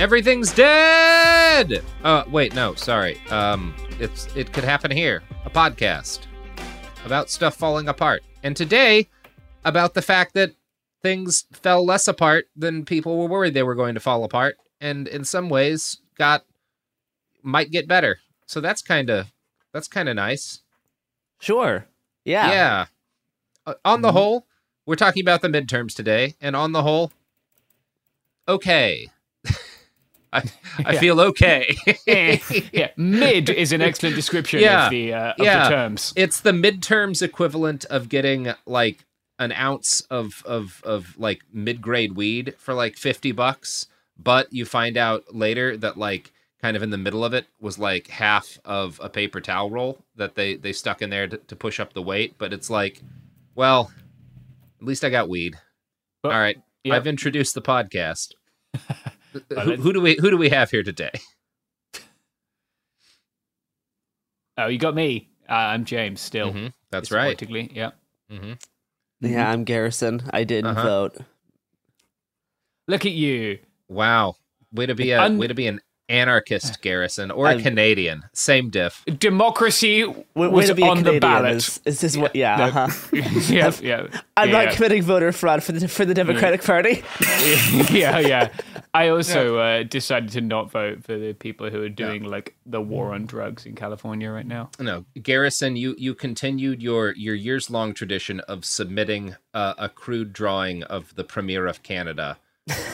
Everything's dead. Uh, wait, no, sorry. Um, it's it could happen here. A podcast about stuff falling apart, and today about the fact that things fell less apart than people were worried they were going to fall apart, and in some ways got might get better. So that's kind of that's kind of nice. Sure. Yeah. Yeah. Uh, on the whole, we're talking about the midterms today, and on the whole, okay. I, I Yeah. feel okay. yeah, mid is an excellent description Yeah, of the uh, of yeah. the terms. It's the midterms equivalent of getting like an ounce of of of like mid grade weed for like fifty bucks, but you find out later that like kind of in the middle of it was like half of a paper towel roll that they they stuck in there to, to push up the weight. But it's like, well, at least I got weed. All right, yeah. I've introduced the podcast. Well, who, who do we who do we have here today? Oh, you got me. Uh, I'm James still. Mhm, that's right. Disappointingly, Yeah. Mm-hmm. Yeah, I'm Garrison. I didn't Uh-huh. vote. Look at you. Wow. Way to be a Un- way to be an anarchist, Garrison, or a I'm- Canadian. Same diff. Democracy Way, way was to be a on the ballot. Is, is this what? Yeah. No. uh-huh. yeah, yeah. I'm yeah. not committing voter fraud for the for the Democratic Party. yeah, yeah. I also uh, decided to not vote for the people who are doing like the war on drugs in California right now. No, Garrison, you you continued your your years long tradition of submitting uh, a crude drawing of the Premier of Canada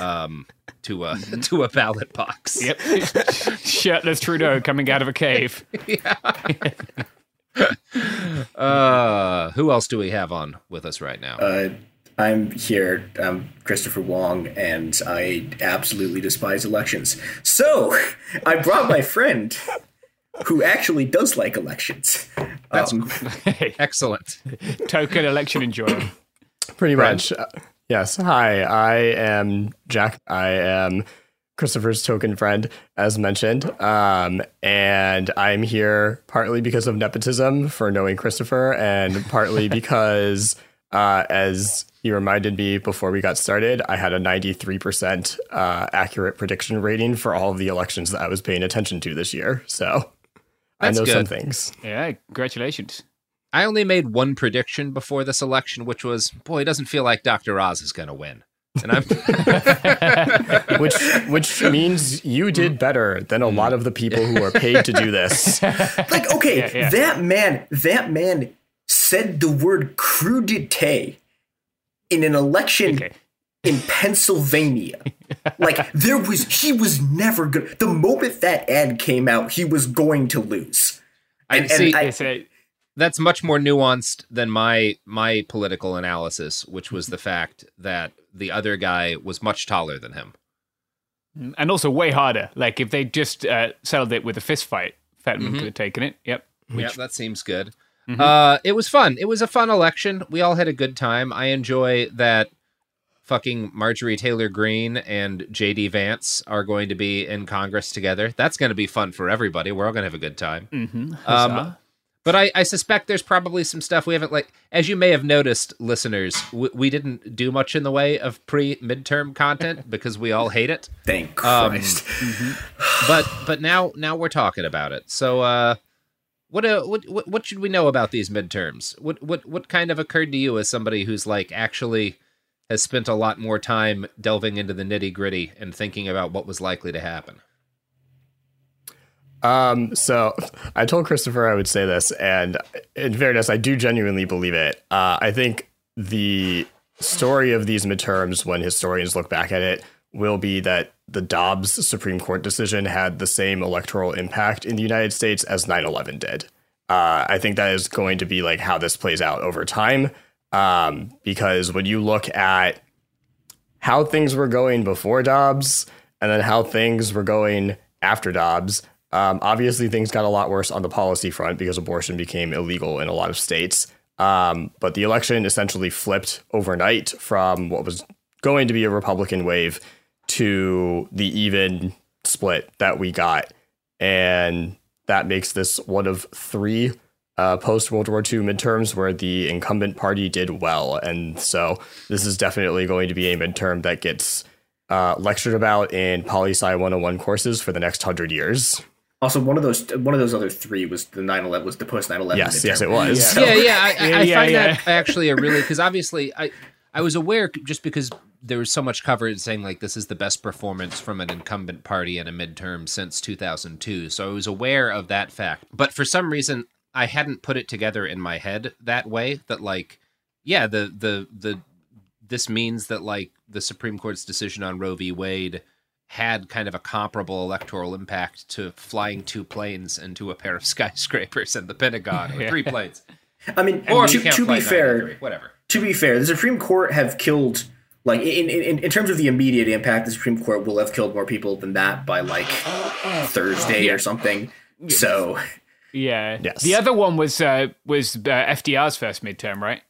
um, to a to a ballot box. Yep. Shirtless Trudeau coming out of a cave. Uh, who else do we have on with us right now? Uh, I'm here. I'm Christopher Wong, and I absolutely despise elections. So I brought my friend, who actually does like elections. That's Um, excellent. Token election enjoyer. Pretty Brad? much. Yes. Hi, I am Jack. I am Christopher's token friend, as mentioned. Um, and I'm here partly because of nepotism for knowing Christopher, and partly because Uh, as he reminded me before we got started, I had a 93% uh, accurate prediction rating for all of the elections that I was paying attention to this year. So That's I know some things. Yeah, congratulations. I only made one prediction before this election, which was, boy, it doesn't feel like Dr. Oz is going to win. And I'm which which means you did better than a lot of the people who are paid to do this. Like, okay, Yeah, yeah. that man, that man said the word crudité in an election Okay. in Pennsylvania. like, there was, he was never good. The moment that ad came out, he was going to lose. I And- see and I- It's a- that's much more nuanced than my my political analysis, which was the fact that the other guy was much taller than him. and also way harder. Like if they just uh, settled it with a fist fight, Fetterman Mhm. could have taken it. Yep. yeah, that seems good. Mhm. Uh, it was fun. It was a fun election. We all had a good time. I enjoy that fucking Marjorie Taylor Greene and JD Vance are going to be in Congress together. That's going to be fun for everybody. We're all going to have a good time. Mm-hmm. Um, but I, I suspect there's probably some stuff we haven't like, as you may have noticed, listeners. We, we didn't do much in the way of pre-midterm content because we all hate it. Thank Um, Christ. But but now now we're talking about it. So uh, what uh, what what what should we know about these midterms? What what what kind of occurred to you as somebody who's like actually has spent a lot more time delving into the nitty gritty and thinking about what was likely to happen? Um, so I told Christopher I would say this, and in fairness, I do genuinely believe it. Uh, I think the story of these midterms, when historians look back at it, will be that the Dobbs Supreme Court decision had the same electoral impact in the United States as 9 11 did. Uh, I think that is going to be like how this plays out over time. Um, because when you look at how things were going before Dobbs and then how things were going after Dobbs, um, obviously things got a lot worse on the policy front because abortion became illegal in a lot of states. Um, but the election essentially flipped overnight from what was going to be a Republican wave to the even split that we got. And that makes this one of three uh, post World War II midterms where the incumbent party did well. And so this is definitely going to be a midterm that gets uh, lectured about in Poli Sci 101 courses for the next hundred years. Also, one of those one of those other three was the 9/11 was the post 9/11. Yes, yes, it was. So- yeah, yeah. I, I, I Yeah, find yeah, that actually a really because obviously I I was aware just because there was so much coverage saying like this is the best performance from an incumbent party in a midterm since 2002. So I was aware of that fact, but for some reason I hadn't put it together in my head that way. That like, yeah, the the the this means that like the Supreme Court's decision on Roe v. Wade had kind of a comparable electoral impact to flying two planes into a pair of skyscrapers and the Pentagon, or three planes. I mean, Or to, to be fair, 3, whatever. to be fair, the Supreme Court have killed like in, in in terms of the immediate impact, the Supreme Court will have killed more people than that by like Thursday or something. So Yeah. Yes. The other one was uh, was uh, FDR's first midterm, right?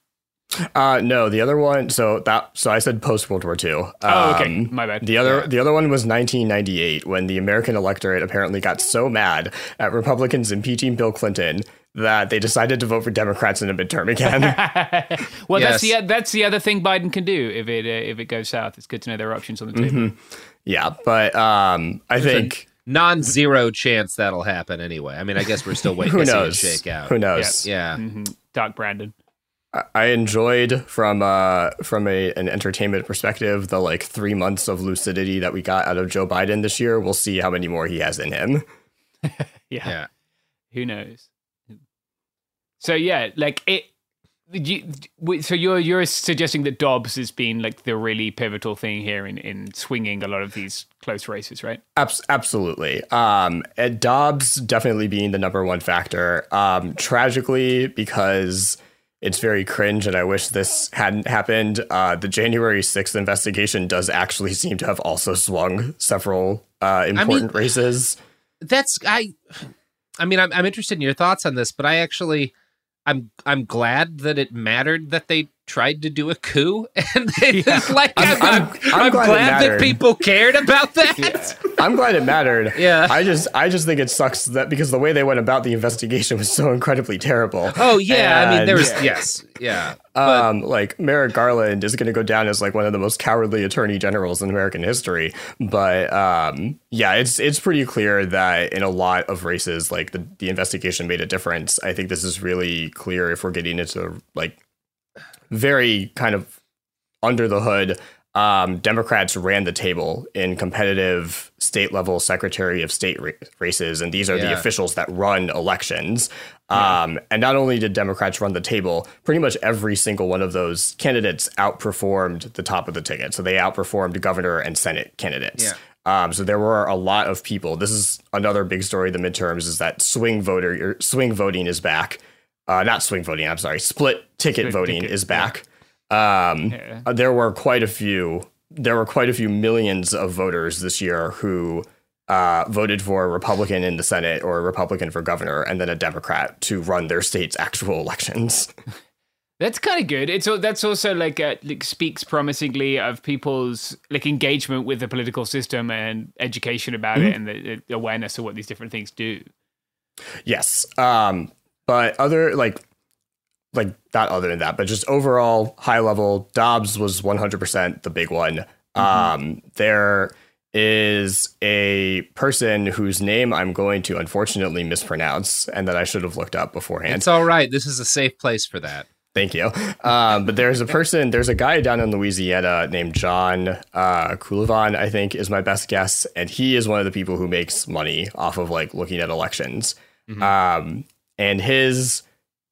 Uh, no, the other one. So that so I said post World War II. Oh, okay. Um, My bad. The other Yeah. the other one was 1998 when the American electorate apparently got so mad at Republicans impeaching Bill Clinton that they decided to vote for Democrats in a midterm again. Well, that's the that's the other thing Biden can do if it uh, if it goes south. It's good to know there are options on the table. Mm-hmm. yeah, but um, I think Non-zero chance that'll happen anyway. I mean, I guess we're still waiting who to knows? see it shake out. Who knows? Yeah. Mhm. Dark Brandon. I- I enjoyed from uh from a an entertainment perspective the like three months of lucidity that we got out of Joe Biden this year. We'll see how many more he has in him. Yeah. Yeah. Who knows? So yeah, like it. You, so you're you're suggesting that Dobbs has been like the really pivotal thing here in, in swinging a lot of these close races, right? Abs- absolutely. Um, Dobbs definitely being the number one factor. Um, tragically, because it's very cringe, and I wish this hadn't happened. Uh, the January sixth investigation does actually seem to have also swung several uh, important races. That's I. I mean, I'm I'm interested in your thoughts on this, but I actually, I'm I'm glad that it mattered that they tried to do a coup, and they, like I'm, I'm- I'm, I'm- glad glad that people cared about that. I'm glad it mattered. Yeah. I just I just think it sucks that because the way they went about the investigation was so incredibly terrible. Oh yeah, I mean there was And, yes, yeah. um like Merrick Garland is going to go down as like one of the most cowardly attorney generals in American history. But um yeah, it's it's pretty clear that in a lot of races like the the investigation made a difference. I think this is really clear if we're getting into like very kind of under the hood um, Democrats ran the table in competitive state level Secretary of State ra- races, and these are the officials that run elections. Um, and not only did Democrats run the table, pretty much every single one of those candidates outperformed the top of the ticket. So they outperformed governor and Senate candidates. Yeah. Um, so there were a lot of people. This is another big story. of The midterms is that swing voter, swing voting is back. Uh, not swing voting. I'm sorry. Split ticket Split voting ticket, is back. Um, Yeah. uh, there were quite a few. There were quite a few millions of voters this year who uh, voted for a Republican in the Senate or a Republican for governor, and then a Democrat to run their state's actual elections. That's kind of good. It's that's also like, uh, like speaks promisingly of people's like engagement with the political system and education about it and the, the awareness of what these different things do. Yes. Um, but other like like not other than that, but just overall high level, Dobbs was 100% the big one. Um, there is a person whose name I'm going to unfortunately mispronounce and that I should have looked up beforehand. It's all right. This is a safe place for that. Thank you. Um, but there's a person, there's a guy down in Louisiana named John uh, I think is my best guess. And he is one of the people who makes money off of like looking at elections. Um, and his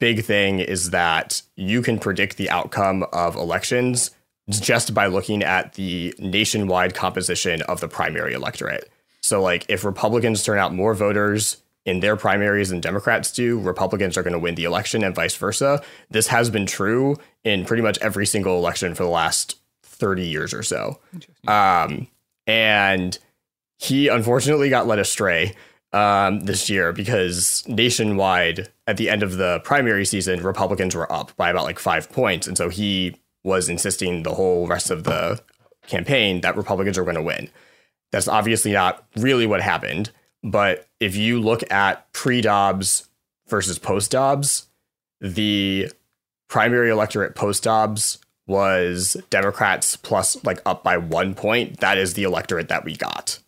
big thing is that you can predict the outcome of elections just by looking at the nationwide composition of the primary electorate. So, like, if Republicans turn out more voters in their primaries than Democrats do, Republicans are going to win the election and vice versa. This has been true in pretty much every single election for the last 30 years or so. Um, and he unfortunately got led astray um, this year because nationwide, at the end of the primary season, Republicans were up by about like five points. And so he was insisting the whole rest of the campaign that Republicans are going to win. That's obviously not really what happened. But if you look at pre Dobbs versus post Dobbs, the primary electorate post Dobbs was Democrats plus like up by one point. That is the electorate that we got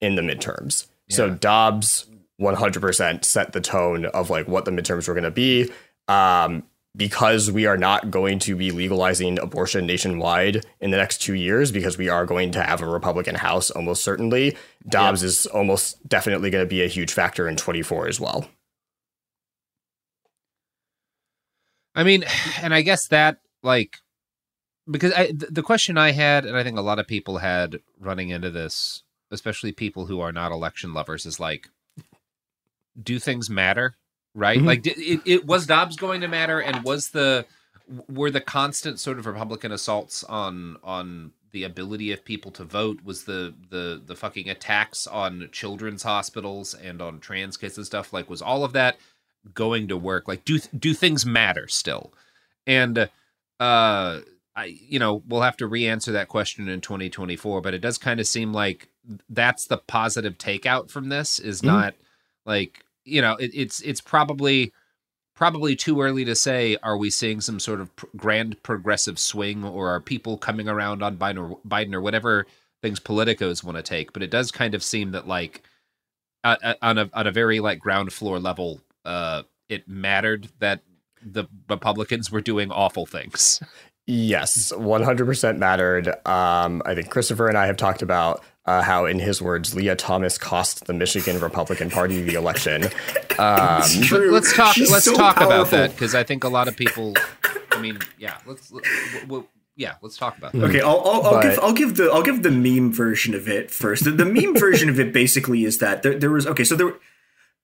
in the midterms. So Dobbs 100% set the tone of like what the midterms were going to be. Um, because we are not going to be legalizing abortion nationwide in the next two years, because we are going to have a Republican House almost certainly, Dobbs is almost definitely going to be a huge factor in 24 as well. I mean, and I guess that like because I the question I had, and I think a lot of people had running into this, especially people who are not election lovers, is like, do things matter? Right? Mhm. Like, did, it, it was Dobbs going to matter, and was the were the constant sort of Republican assaults on on the ability of people to vote was the the the fucking attacks on children's hospitals and on trans kids and stuff like was all of that going to work like do do things matter still and uh i you know we'll have to re-answer that question in 2024 but it does kind of seem like that's the positive takeout from this is Mhm. not like you know it, it's it's probably probably too early to say are we seeing some sort of pr- grand progressive swing or are people coming around on Biden or, Biden or whatever things politicos want to take but it does kind of seem that like uh, on a on a very like ground floor level uh it mattered that the republicans were doing awful things Yes, 100% mattered. Um, I think Christopher and I have talked about uh, how, in his words, Lia Thomas cost the Michigan Republican Party the election. Um, But let's talk She's let's so talk about that because i think a lot of people i mean yeah let's let, we'll, yeah let's talk about that Okay, I'll, I'll, I'll But- give I'll give the I'll give the meme version of it first. The, the meme version of it basically is that there, there was okay, so there,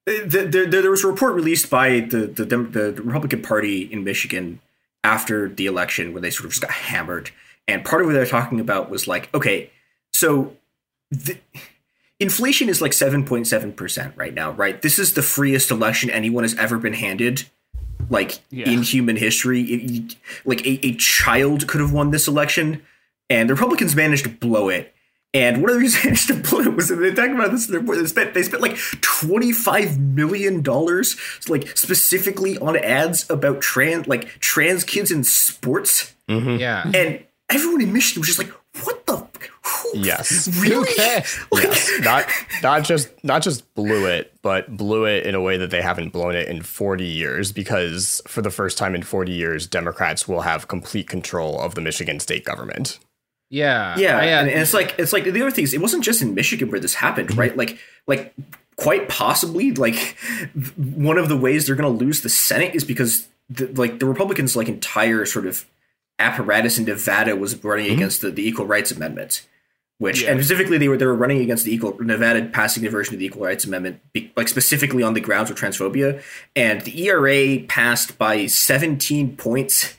there, there there was a report released by the the, the Republican Party in Michigan after the election where they sort of just got hammered, and part of what they're talking about was like, okay, so the, inflation is like seven point seven percent right now, right? This is the freest election anyone has ever been handed like Yeah. in human history. It- like a, a child could have won this election, and the Republicans managed to blow it. And one of the reasons they managed to blow it was that they talked about this in their report. They spent they spent like twenty five million dollars, like specifically on ads about trans like trans kids in sports. Mm-hmm. Yeah. And everyone in Michigan was just like, "What the? Who, Yes. really? yes. Not not just not just blew it, but blew it in a way that they haven't blown it in 40 years because for the first time in 40 years Democrats will have complete control of the Michigan state government. Yeah. Yeah, I, uh, and, and it's like it's like the other thing is it wasn't just in Michigan where this happened, right? Like like quite possibly like one of the ways they're going to lose the Senate is because the, like the Republicans like entire sort of apparatus in Nevada was running against the, the Equal Rights Amendment, which and specifically they were they were running against the equal Nevada passing the version of the Equal Rights Amendment be, like specifically on the grounds of transphobia, and the ERA passed by 17 points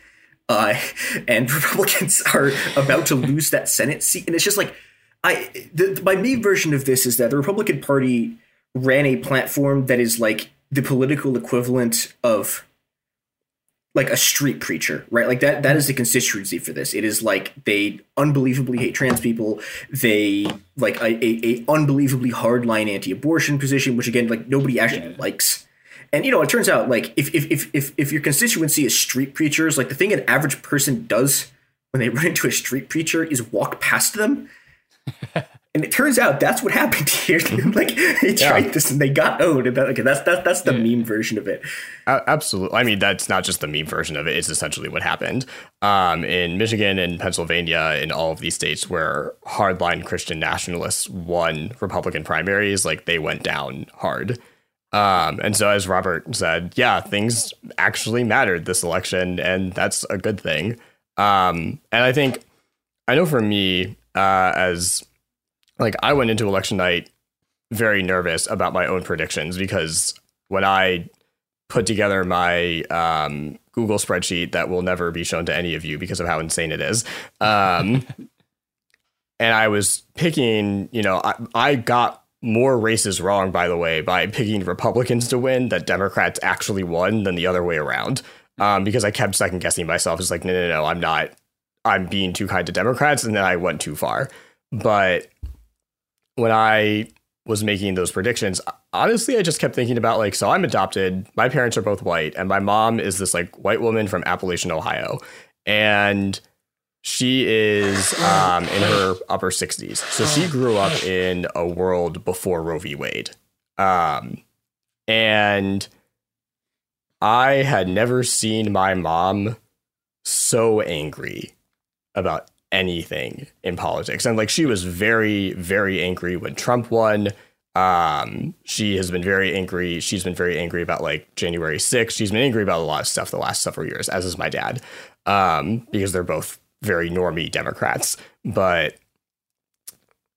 uh, and Republicans are about to lose that Senate seat, and it's just like I. The, my main version of this is that the Republican Party ran a platform that is like the political equivalent of like a street preacher, right? Like that that is the constituency for this. It is like they unbelievably hate trans people. They like a, a, a unbelievably hardline anti-abortion position, which again, like nobody actually likes. And you know, it turns out like if if if if, if your constituency is street preachers, like the thing an average person does when they run into a street preacher is walk past them. and it turns out that's what happened here. like they tried this and they got owned. And that, okay, that's that's that's the meme version of it. A- Absolutely. I mean, that's not just the meme version of it. It's essentially what happened um, in Michigan and Pennsylvania, and all of these states where hardline Christian nationalists won Republican primaries. Like they went down hard. Um, and so, as Robert said, yeah, things actually mattered this election, and that's a good thing. Um, and I think, I know for me, uh, as like I went into election night very nervous about my own predictions because when I put together my um, Google spreadsheet that will never be shown to any of you because of how insane it is. Um, and I was picking, you know, I, I got more races wrong, by the way, by picking Republicans to win that Democrats actually won than the other way around. Um, because I kept second guessing myself. It's like, no, no, no, I'm not, I'm being too kind to Democrats. And then I went too far. But when I was making those predictions, honestly, I just kept thinking about like, so I'm adopted. My parents are both white, and my mom is this like white woman from Appalachian, Ohio, and she is um, in her upper 60s. So she grew up in a world before Roe v. Wade, um, and I had never seen my mom so angry about anything in politics. And like she was very, very angry when Trump won. Um, she has been very angry. She's been very angry about like January 6th. She's been angry about a lot of stuff the last several years, as is my dad. Um, because they're both very normie Democrats. But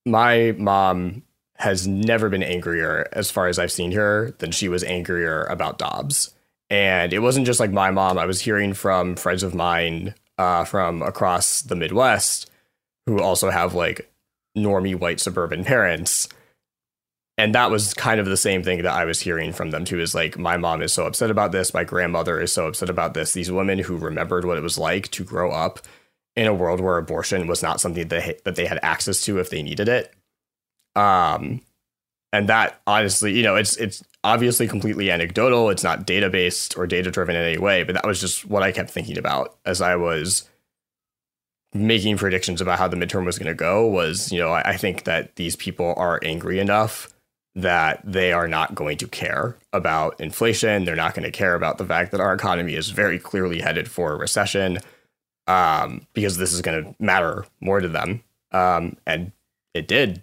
my mom has never been angrier, as far as I've seen her, than she was angrier about Dobbs. And it wasn't just like my mom. I was hearing from friends of mine uh, from across the Midwest who also have like normie white suburban parents. And that was kind of the same thing that I was hearing from them too is like, my mom is so upset about this. My grandmother is so upset about this. These women who remembered what it was like to grow up in a world where abortion was not something that, that they had access to if they needed it. Um, and that honestly, you know, it's it's obviously completely anecdotal. It's not data based or data driven in any way, but that was just what I kept thinking about as I was making predictions about how the midterm was going to go. Was you know, I, I think that these people are angry enough that they are not going to care about inflation. They're not going to care about the fact that our economy is very clearly headed for a recession, um, because this is going to matter more to them. Um, and it did.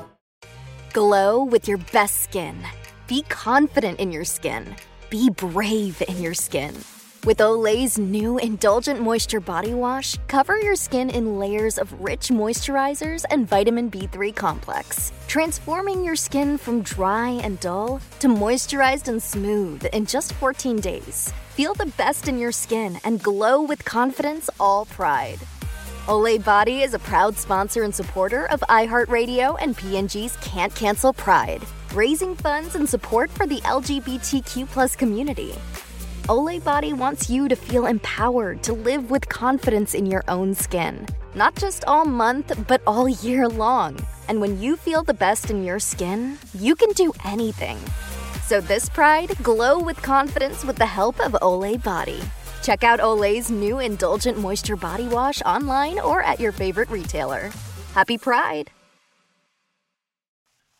Glow with your best skin. Be confident in your skin. Be brave in your skin. With Olay's new Indulgent Moisture Body Wash, cover your skin in layers of rich moisturizers and vitamin B3 complex, transforming your skin from dry and dull to moisturized and smooth in just 14 days. Feel the best in your skin and glow with confidence all pride. Olay Body is a proud sponsor and supporter of iHeartRadio and P&G's Can't Cancel Pride, raising funds and support for the LGBTQ plus community. Olay Body wants you to feel empowered to live with confidence in your own skin, not just all month, but all year long. And when you feel the best in your skin, you can do anything. So this pride, glow with confidence with the help of Olay Body. Check out Olay's new Indulgent Moisture Body Wash online or at your favorite retailer. Happy Pride!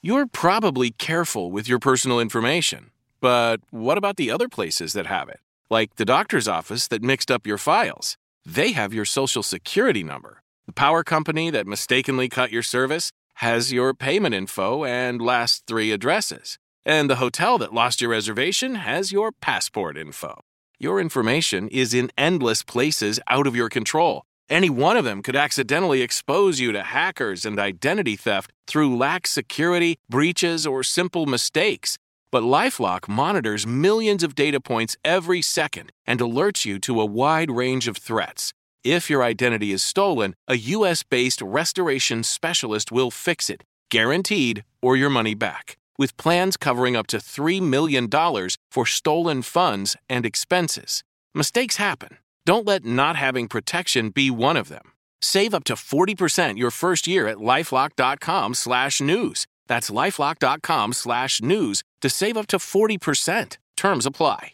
You're probably careful with your personal information, but what about the other places that have it? Like the doctor's office that mixed up your files. They have your social security number. The power company that mistakenly cut your service has your payment info and last three addresses. And the hotel that lost your reservation has your passport info. Your information is in endless places out of your control. Any one of them could accidentally expose you to hackers and identity theft through lax security, breaches, or simple mistakes. But Lifelock monitors millions of data points every second and alerts you to a wide range of threats. If your identity is stolen, a US based restoration specialist will fix it, guaranteed, or your money back. With plans covering up to $3 million for stolen funds and expenses. Mistakes happen. Don't let not having protection be one of them. Save up to 40% your first year at lifelock.com slash news. That's lifelock.com slash news to save up to 40%. Terms apply.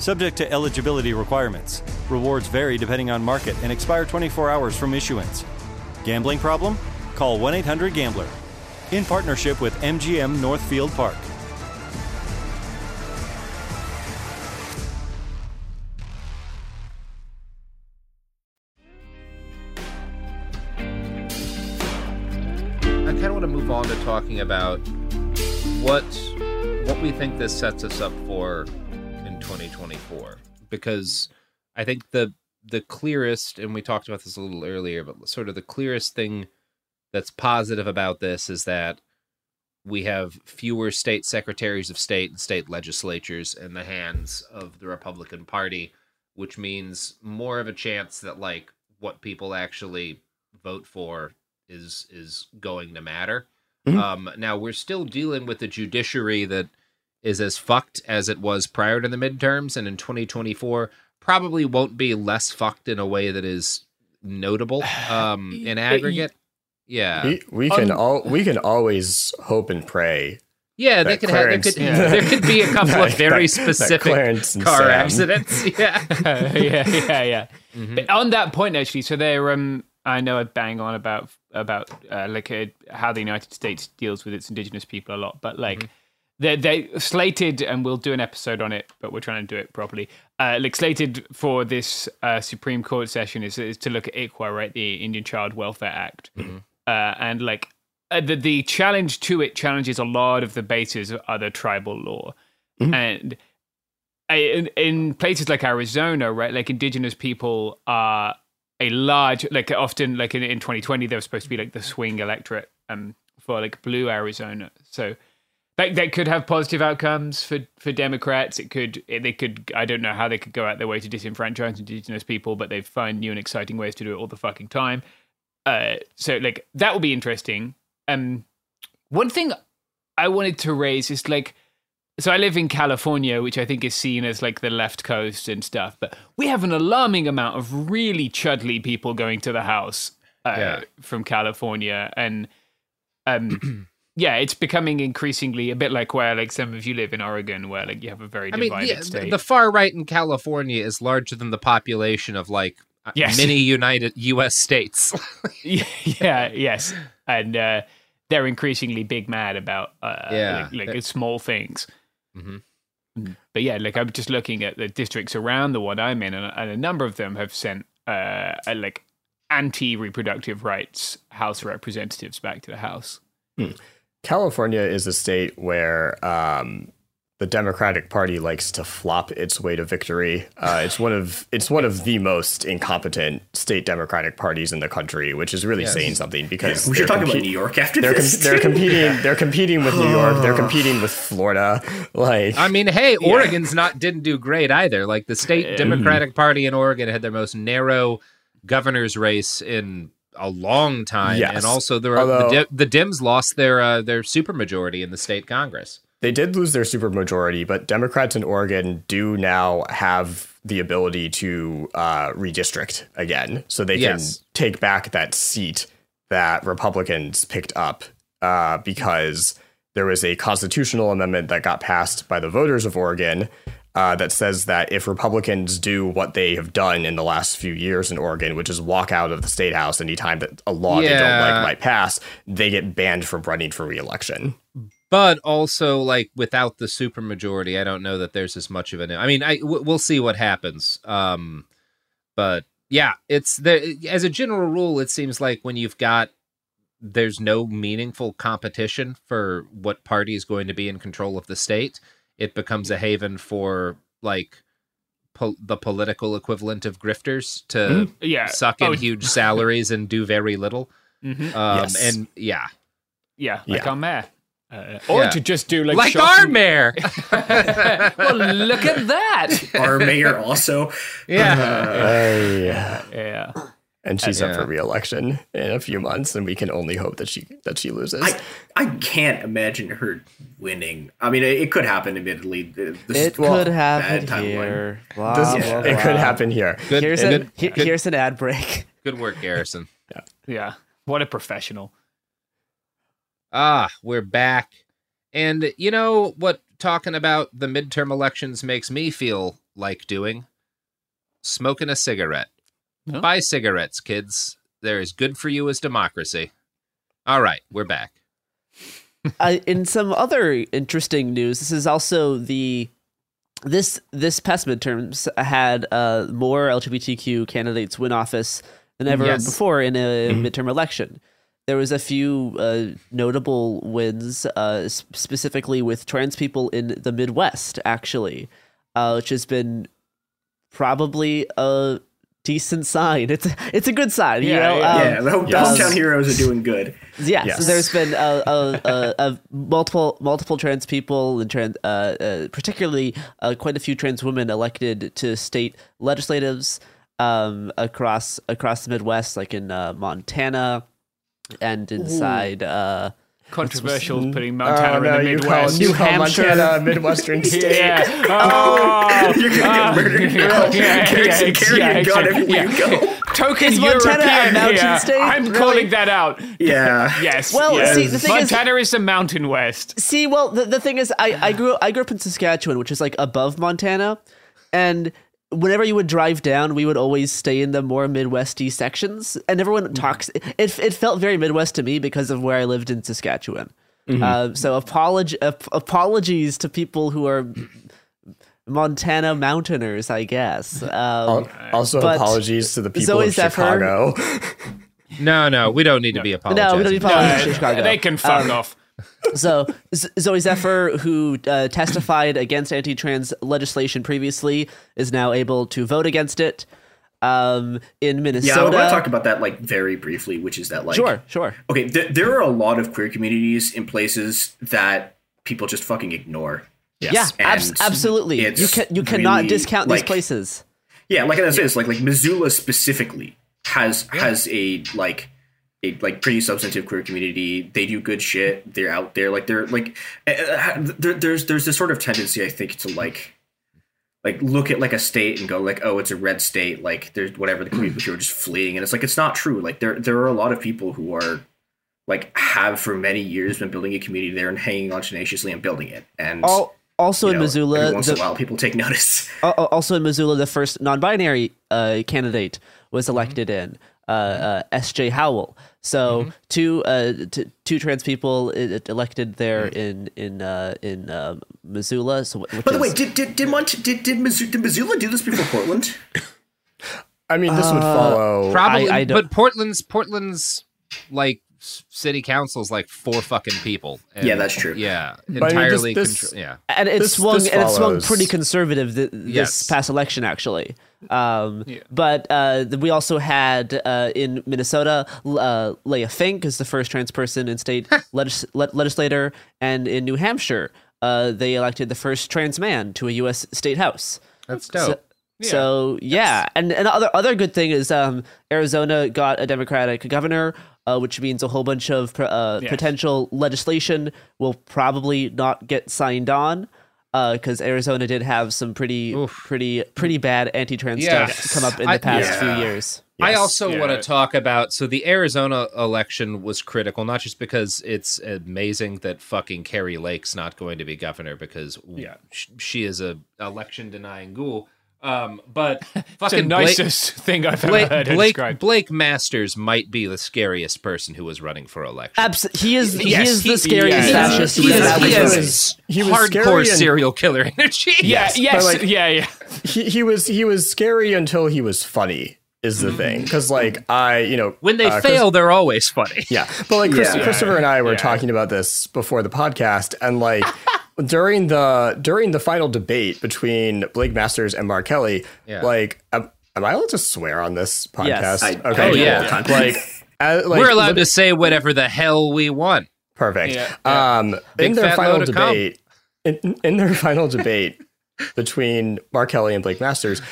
Subject to eligibility requirements. Rewards vary depending on market and expire 24 hours from issuance. Gambling problem? Call 1 800 Gambler. In partnership with MGM Northfield Park. I kind of want to move on to talking about what what we think this sets us up for in 2024 because I think the the clearest and we talked about this a little earlier but sort of the clearest thing that's positive about this is that we have fewer state secretaries of state and state legislatures in the hands of the Republican Party which means more of a chance that like what people actually vote for is is going to matter. Mhm. Um, now we're still dealing with the judiciary that is as fucked as it was prior to the midterms, and in 2024 probably won't be less fucked in a way that is notable um, in aggregate. Yeah, We, we can all we can always hope and pray. Yeah, they that could have. There Clarence- could, there could be a couple of very that- that specific Clarence and car Sam- accidents. Yeah, yeah, yeah, yeah. Mm-hmm. But on that point, actually, so they're um, I know I bang on about about uh, like uh, how the United States deals with its indigenous people a lot, but like. Mm-hmm. They they slated, and we'll do an episode on it, but we're trying to do it properly. Uh, like slated for this uh, Supreme Court session is, is to look at ICWA, right, the Indian Child Welfare Act, Mm-hmm. uh, and like uh, the the challenge to it challenges a lot of the bases of other tribal law, and uh, in, in places like Arizona, right, like indigenous people are a large, like often, like in, in 2020, they were supposed to be like the swing electorate um, for like blue Arizona. So that that could have positive outcomes for for Democrats. It could they could I don't know how they could go out their way to disenfranchise indigenous people, but they find new and exciting ways to do it all the fucking time. Uh, so like that will be interesting. Um, one thing I wanted to raise is like so I live in California, which I think is seen as like the left coast and stuff. But we have an alarming amount of really chudley people going to the house uh, Yeah. from California, and um, yeah, it's becoming increasingly a bit like where like some of you live in Oregon, where like you have a very I mean, divided the, state. the far right in California is larger than the population of like uh, Yes. many United U.S. states. yeah, yes, and uh, they're increasingly big mad about uh, Yeah. like, like small things. Mhm. But yeah, like I'm just looking at the districts around the one I'm in, and, and a number of them have sent uh, uh, like anti-reproductive rights House representatives back to the House. Hmm. California is a state where um, the Democratic Party likes to flop its way to victory. Uh, it's one of it's one of the most incompetent state Democratic parties in the country, which is really Yes. saying something because We should they're talk about New York after they're, this, they're too. competing. They're competing with New York. They're competing with Florida. Like I mean, hey, Yeah. Oregon's not didn't do great either. Like the state Democratic Party in Oregon had their most narrow governor's race in a long time, Yes. and also there are, Although- the, the Dems lost their uh, their supermajority in the state Congress. They did lose their supermajority, but Democrats in Oregon do now have the ability to uh, redistrict again, so they Yes. can take back that seat that Republicans picked up uh, because there was a constitutional amendment that got passed by the voters of Oregon uh, that says that if Republicans do what they have done in the last few years in Oregon, which is walk out of the state house anytime that a law they don't like might pass, they get banned from running for reelection. But also, like without the supermajority, I don't know that there's as much of an. I mean, I w- we'll see what happens. Um, but yeah, it's the as a general rule, it seems like when you've got there's no meaningful competition for what party is going to be in control of the state, it becomes a haven for like po- the political equivalent of grifters to Mhm. Yeah. suck in Oh. huge salaries and do very little. Mhm. Um, Yes. And yeah, Yeah, like Yeah. our mayor. Uh, or Yeah. to just do like like shocking- our mayor. well, look at that. Our mayor also. yeah. yeah. And she's Yeah. up for re-election in a few months, and we can only hope that she that she loses. I, I can't imagine her winning. I mean, it, it could happen. Admittedly, This is- It well, could happen here. Blah, This- blah, it blah. could happen here. Good- here's, good- a, good- here's an ad break. Good work, Garrison. yeah, Yeah. What a professional. Ah, we're back. And you know what talking about the midterm elections makes me feel like doing? Smoking a cigarette. Buy cigarettes, kids. They're as good for you as democracy. All right, we're back. uh, in some other interesting news, this is also the this this past midterms had uh, more LGBTQ candidates win office than ever Yes. before in a Mhm. midterm election. There was a few uh, notable wins, uh, specifically with trans people in the Midwest, actually, uh, which has been probably a decent sign. It's a, it's a good sign. you know? Um, yeah. The, home- the hometown heroes are doing good. yeah, Yes. so there's been a, a, a, a multiple multiple trans people and trans, uh, uh, particularly uh, quite a few trans women elected to state legislatives um, across across the Midwest, like in uh, Montana and inside. Controversial putting Montana Oh, in no, the you call- Midwest. you call Montana a Midwestern state. yeah. Oh, You're gonna ah, get murdered. yeah, yeah, yeah, carry yeah, a gun exactly, everywhere you go. Token Is Montana a European mountain here. state? I'm Really? calling that out. Yeah. Yes. Well, yes. see, the thing is- Montana is, the Mountain West. See, well, the, the thing is, I, I grew I grew up in Saskatchewan, which is like above Montana, and whenever you would drive down, we would always stay in the more Midwesty sections, and everyone talks. It it felt very Midwest to me because of where I lived in Saskatchewan. Mhm. Uh, so apolog- ap- apologies to people who are Montana mountainers, I guess. Um, also, apologies to the people Zooey of Zephyr- Chicago. No, no, we don't need to be apologizing. No, we don't need to apologize to Chicago. They can fuck Um, off. So Zooey Zephyr, who uh, testified against anti-trans legislation previously, is now able to vote against it. Um, in Minnesota, Yeah, I want to talk about that like very briefly, which is that like Sure, sure. Okay, th- there are a lot of queer communities in places that people just fucking ignore. Yeah, abs- absolutely. You it's can you cannot really, discount these places. Yeah, like I said, it's like like Missoula specifically has has a like a like pretty substantive queer community. They do good shit. They're out there. Like they're like uh, uh, there, there's there's this sort of tendency I think to like like look at like a state and go like oh it's a red state like there's whatever the community are just fleeing and it's like it's not true like there there are a lot of people who are like have for many years been building a community there and hanging on tenaciously and building it and Al- also you in know, Missoula, once in a while people take notice Al- al- also in Missoula, the first non-binary uh, candidate was elected in uh, uh, S.J. Howell. So two uh, t- two trans people uh, elected there in in uh, in uh, Missoula. So which by the is- way did did did, Mont- did, did, Missoula, did Missoula do this before Portland I mean, this would follow. Probably, I- I but Portland's Portland's like s- city council's like four fucking people. And- Yeah, that's true. Yeah, But I mean, this- entirely. this- contro- yeah, and it This- swung this and it swung pretty conservative th- this Yes. past election actually um, but uh, we also had uh, in minnesota uh, Leigh Finke is the first trans person in state legis- le- legislator and in new hampshire uh, they elected the first trans man to a u.s state house that's so, dope. so yeah, and and other other good thing is um, Arizona got a Democratic governor, uh, which means a whole bunch of pr- uh, Yes. potential legislation will probably not get signed on. Because Arizona did have some pretty, pretty, pretty bad anti-trans Yeah. stuff come up in I- the past Yeah. few years. I also Yeah. want to talk about so the Arizona election was critical, not just because it's amazing that fucking Kari Lake's not going to be governor because Yeah. sh- she is a election denying ghoul. Um, but It's the fucking Blake, nicest thing I've ever Blake, heard Blake, described. Blake Masters might be the scariest person who was running for election. Abs- he is he Yes, is he- the scariest yeah. fascist he is, he is He was hardcore and- serial killer energy. Yeah, yes, but, like- yeah, yeah. he, he was he was scary until he was funny is the thing because like I you know When they uh, Chris- fail, they're always funny. yeah but like Chris, Yeah. Christopher and I were Yeah. talking about this before the podcast and like during the during the final debate between Blake Masters and Mark Kelly Yeah. like am, am I allowed to swear on this podcast Yes. I- okay Oh, do yeah. all the time. like, uh, like We're allowed li- to say whatever the hell we want. Perfect. Yeah, Um, in their final load of cum. debate, in, in their final debate between Mark Kelly and Blake Masters,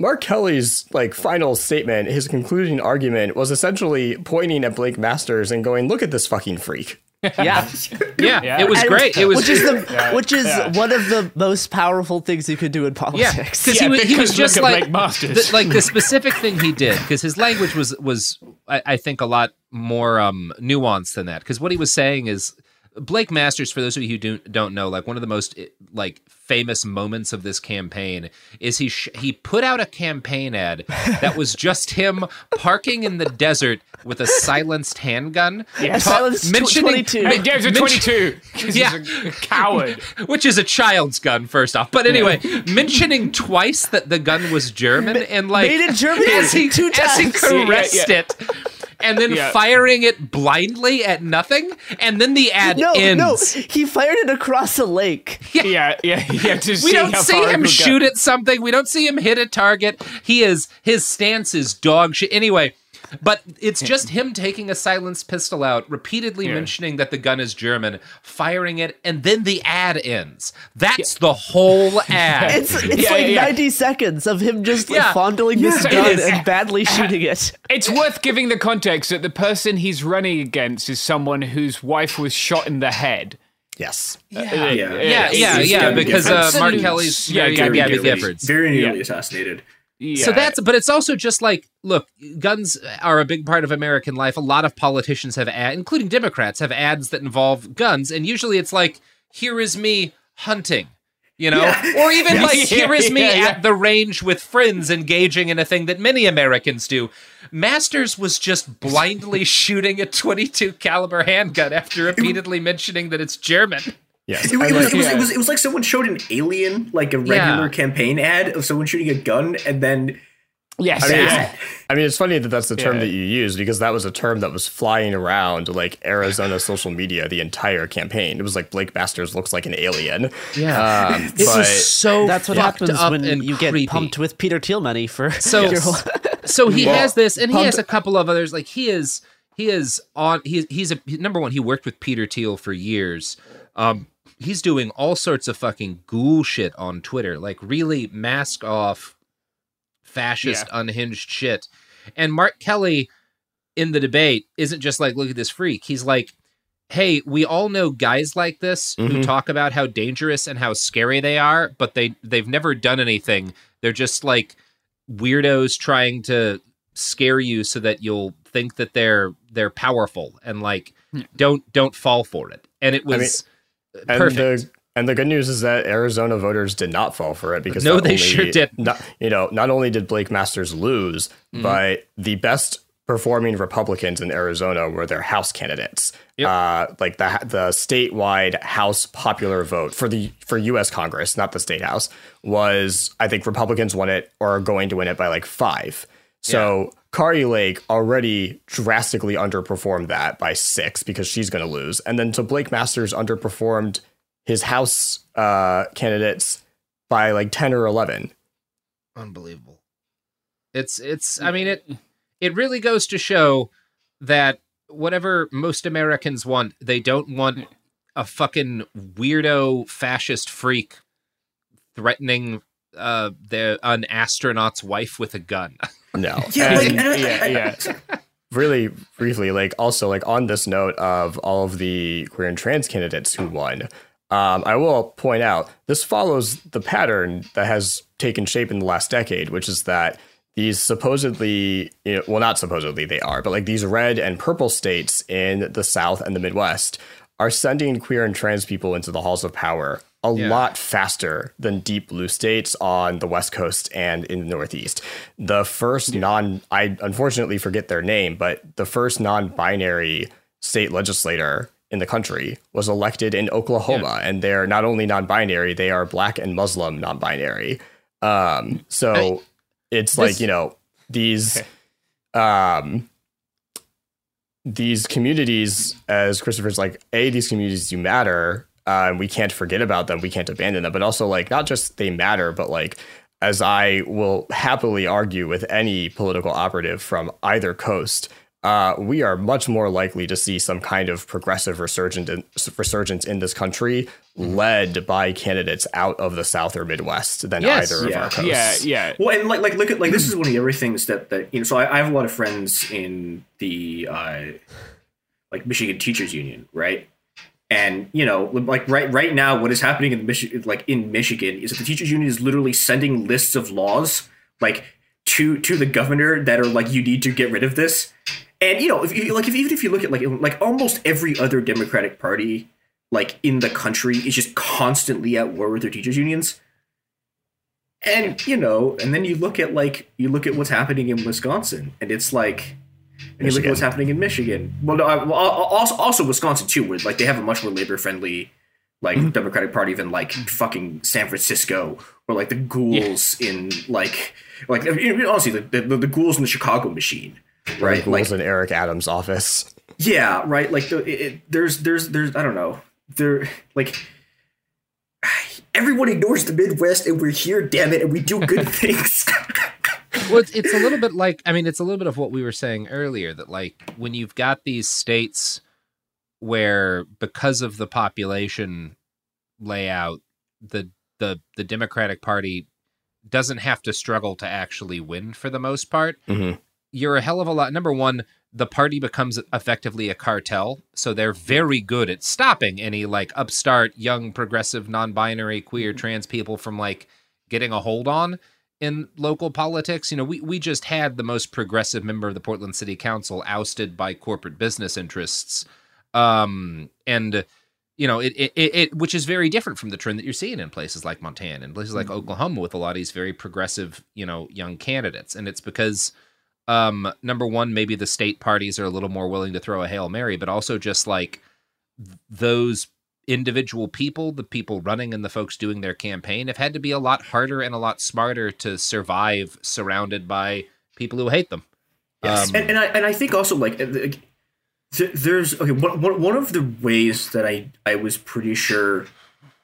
Mark Kelly's like final statement, his concluding argument was essentially pointing at Blake Masters and going, "Look at this fucking freak." Yeah, Yeah, Yeah. it was And- great. It was which is the Yeah, which is yeah. one of the most powerful things you could do in Yeah, politics. because Yeah, he was he was just like Blake the, like the specific thing he did because his language was was I, I think a lot more um nuanced than that because what he was saying is Blake Masters for those of you who do, don't know like one of the most eh, like famous moments of this campaign is he sh- he put out a campaign ad that was just him parking in the desert with a silenced handgun Yes. ta- Silenced tw- mentioning 22. Hey, James at mention- 22. 'cause Yeah. He's a coward. which is a child's gun first off but anyway mentioning twice that the gun was german and like made in Germany as he, two as he times. Yeah, yeah, caressed yeah. it and then Yeah. firing it blindly at nothing and then the ad ends. no, ends no, he fired it across a lake. Yeah, yeah, yeah. To we see don't how see him will go. shoot at something. We don't see him hit a target. He is his stance is dog shit. Anyway, but it's just him taking a silenced pistol out, repeatedly Yeah. mentioning that the gun is German, firing it, and then the ad ends. That's the whole ad. It's it's Yeah, like yeah, yeah. 90 seconds of him just like, Yeah. fondling this Yeah, it gun and badly shooting it. It's worth giving the context that the person he's running against is someone whose wife was shot in the head. Yes. Uh, Yeah. yeah, yeah, It's yeah, Gabby because uh, Giffords. Mark Kelly's Yeah, very Gabby Gabby, nearly- Giffords. very nearly Yeah. assassinated Yeah. So that's, but it's also just like, look, guns are a big part of American life. A lot of politicians have ad, including Democrats, have ads that involve guns, and usually it's like, here is me hunting, you know, or even Yes. like, here is me Yeah, yeah. at the range with friends, engaging in a thing that many Americans do. Masters was just blindly shooting a 22 caliber handgun after repeatedly mentioning that it's German. Yes. It, was, it, was, like, it, was, yeah. it, was, it was like someone showed an alien, like a regular Yeah. campaign ad of someone shooting a gun, and then yes. I mean, yeah. it's, I mean, it's funny that that's the term Yeah. that you use because that was a term that was flying around like Arizona social media the entire campaign. It was like Blake Masters looks like an alien. Yeah. Um, It but was so That's what happens up when and you get pumped with Peter Thiel money for So, your whole- so he Well, has this, and he pumped- has a couple of others. Like he is, he is on. He, he's a number one. He worked with Peter Thiel for years. Um, he's doing all sorts of fucking ghoul shit on Twitter, like really mask off, fascist, unhinged shit. And Mark Kelly in the debate isn't just like, look at this freak. He's like, hey, we all know guys like this who Mhm. talk about how dangerous and how scary they are, but they they've never done anything. They're just like weirdos trying to scare you so that you'll think that they're they're powerful and like don't don't fall for it. And it I mean, was and perfect. the and the good news is that Arizona voters did not fall for it because No, they only- sure didn't. You know, not only did Blake Masters lose, Mhm. but the best performing Republicans in Arizona were their House candidates. Uh, like the the statewide House popular vote for the for U.S. Congress, not the state House, was I think Republicans won it or are going to win it by like five. So Kari Lake already drastically underperformed that by six because she's going to lose, and then to Blake Masters underperformed his House uh, candidates by like ten or eleven. unbelievable. It's it's I mean it it really goes to show that whatever most Americans want, they don't want a fucking weirdo fascist freak threatening uh the an astronaut's wife with a gun. No. Yeah, like, And- and I- yeah, yeah. really briefly, like also like on this note of all of the queer and trans candidates who won, um, I will point out this follows the pattern that has taken shape in the last decade, which is that these supposedly, you know, well, not supposedly they are, but like these red and purple states in the South and the Midwest are sending queer and trans people into the halls of power a Yeah. lot faster than deep blue states on the West Coast and in the Northeast. The first non, I unfortunately forget their name, but the first non binary state legislator in the country was elected in Oklahoma. And they're not only non binary, they are black and Muslim non binary. Um, so it's like, you know, these. Um, these communities, as Christopher's like, a these communities do matter. Uh, and we can't forget about them. We can't abandon them. But also, like, not just they matter, but like, as I will happily argue with any political operative from either coast, uh, we are much more likely to see some kind of progressive resurgence in, resurgence in this country, led by candidates out of the South or Midwest than Yes. either of our coasts. yeah, yeah. Well, and like, like, look at like this is one of the other things that that you know. So I, I have a lot of friends in the uh, like Michigan Teachers Union, right? And you know, like right right now, what is happening in Michigan, like in Michigan, is that the teachers union is literally sending lists of laws like to to the governor that are like, you need to get rid of this. And you know, if you like, if even if you look at like like almost every other Democratic Party like in the country is just constantly at war with their teachers unions. And you know, and then you look at like you look at what's happening in Wisconsin, and it's like, and you look at what's happening in Michigan. Well, no, I- well, also also Wisconsin too, where like they have a much more labor friendly like mm-hmm. Democratic Party than like fucking San Francisco or like the ghouls in like like honestly the, the the ghouls in the Chicago machine, right? Ghouls Like in Eric Adams' office. yeah, right. Like the it, it, there's there's there's I don't know. There like everyone ignores the Midwest, and we're here. Damn it, and we do good things. Well, it's, it's a little bit like I mean, it's a little bit of what we were saying earlier that like when you've got these states where because of the population layout, the the the Democratic Party doesn't have to struggle to actually win for the most part. Mhm. You're a hell of a lot. Number one, the party becomes effectively a cartel, so they're very good at stopping any like upstart, young, progressive, non-binary, queer, trans people from like getting a hold on in local politics. You know, we we just had the most progressive member of the Portland City Council ousted by corporate business interests, um, and you know, it, it it which is very different from the trend that you're seeing in places like Montana and places like Oklahoma with a lot of these very progressive, you know, young candidates, and it's because. Um, number one, maybe the state parties are a little more willing to throw a hail mary, but also just like th- those individual people, the people running and the folks doing their campaign, have had to be a lot harder and a lot smarter to survive surrounded by people who hate them. Yes, Um, and, and I and I think also like uh, like, there's okay one, one one of the ways that I I was pretty sure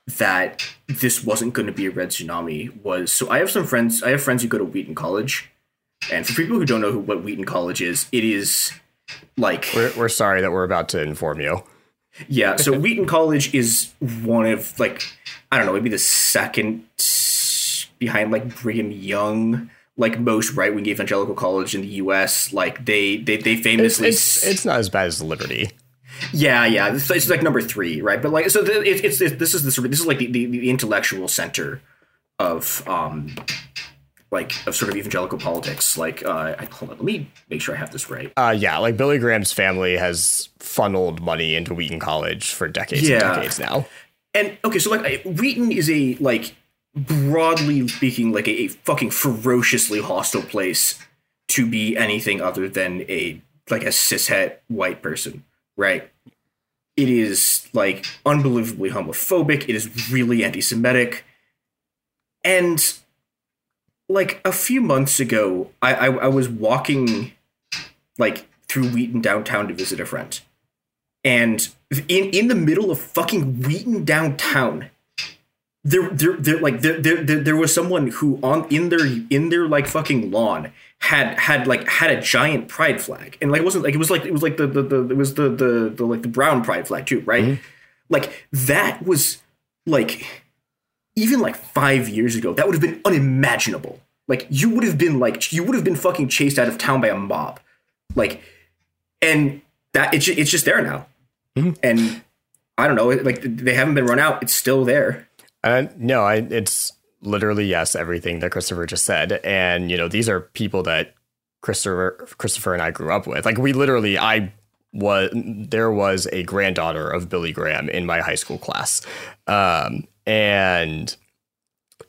that this wasn't going to be a red tsunami was so I have some friends I have friends who go to Wheaton College, and for people who don't know who, what Wheaton College is, it is like We're, we're sorry that we're about to inform you. Yeah, so Wheaton College is one of like I don't know, maybe the second behind like Brigham Young, like most right wing evangelical college in the U.S. Like they they they famously it's, it's, it's not as bad as Liberty. Yeah, yeah, it's, it's like number three, right? But like, so the, it, it's, it's this is the this is like the, the, the intellectual center of um like of sort of evangelical politics. Like, uh, I, hold on, let me make sure I have this right. Uh, yeah, like Billy Graham's family has funneled money into Wheaton College for decades Yeah. and decades now. And okay, so like Wheaton is a like broadly speaking like a, a fucking ferociously hostile place to be anything other than a like a cishet white person, right? It is like unbelievably homophobic. It is really anti-Semitic, and like a few months ago, I I, I was walking like through Wheaton downtown to visit a friend, and in in the middle of fucking Wheaton downtown, there there there like there there, there, was someone who on in their in their like fucking lawn had had like had a giant pride flag. And like it wasn't like it was like it was like the the, the it was the, the the like the brown pride flag too right? Mm-hmm. Like that was like even like five years ago that would have been unimaginable. Like you would have been like you would have been fucking chased out of town by a mob. Like and that it's it's just there now. And i don't know like they haven't been run out it's still there. Uh, no, I, it's literally yes, everything that Christopher just said, and you know these are people that Christopher, Christopher and I grew up with. Like we literally, I was there was a granddaughter of Billy Graham in my high school class, um, and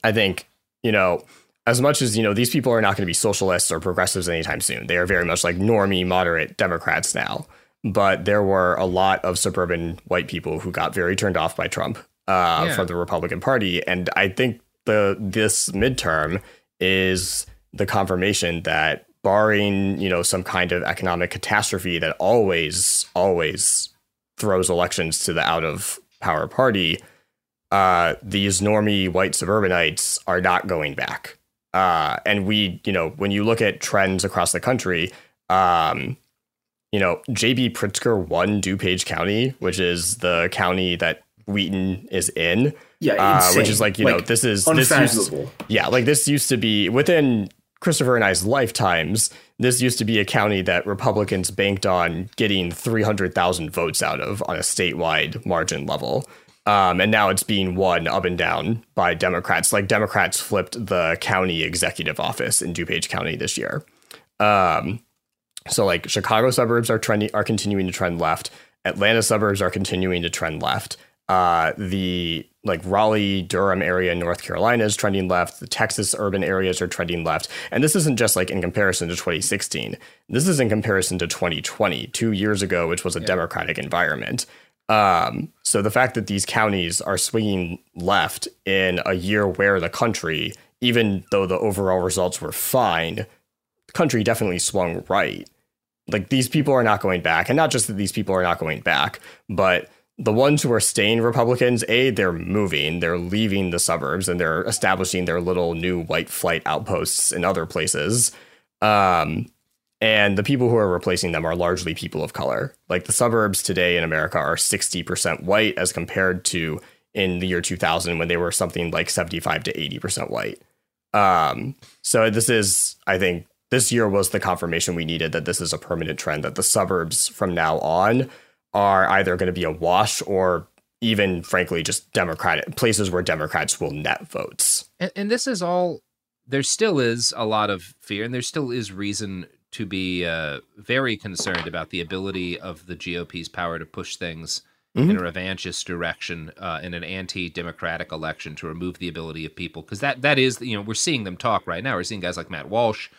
I think you know as much as you know these people are not going to be socialists or progressives anytime soon. They are very much like normie, moderate Democrats now. But there were a lot of suburban white people who got very turned off by Trump uh, Yeah. from the Republican Party, and I think the this midterm is the confirmation that barring you know some kind of economic catastrophe that always always throws elections to the out of power party uh these normie white suburbanites are not going back. Uh and we you know when you look at trends across the country um you know JB Pritzker won DuPage County which is the county that Wheaton is in. Yeah, uh, which is like you know this is this used, yeah like this used to be within Christopher and I's lifetimes this used to be a county that Republicans banked on getting 300,000 votes out of on a statewide margin level um, and now it's being won up and down by Democrats like Democrats flipped the county executive office in DuPage County this year um, so like Chicago suburbs are trending are continuing to trend left. Atlanta suburbs are continuing to trend left. Uh, the like Raleigh, Durham area in North Carolina is trending left. The Texas urban areas are trending left. And this isn't just like in comparison to 2016. This is in comparison to 2020, two years ago, which was a Democratic environment. Um, so the fact that these counties are swinging left in a year where the country, even though the overall results were fine, the country definitely swung right. Like these people are not going back and not just that these people are not going back but the ones who are staying republicans a they're moving they're leaving the suburbs and they're establishing their little new white flight outposts in other places. Um and the people who are replacing them are largely people of color like the suburbs today in america are 60% white as compared to in the year 2000 when they were something like 75 to 80% white um so this is i think this year was the confirmation we needed that this is a permanent trend that the suburbs from now on are either going to be a wash or even frankly just democratic places where democrats will net votes And, and this is all. There still is a lot of fear, and there still is reason to be uh, very concerned about the ability of the GOP's power to push things in Mhm. a revanchist direction uh, in an anti-democratic election to remove the ability of people because that that is you know we're seeing them talk right now. We're seeing guys like Matt Walsh,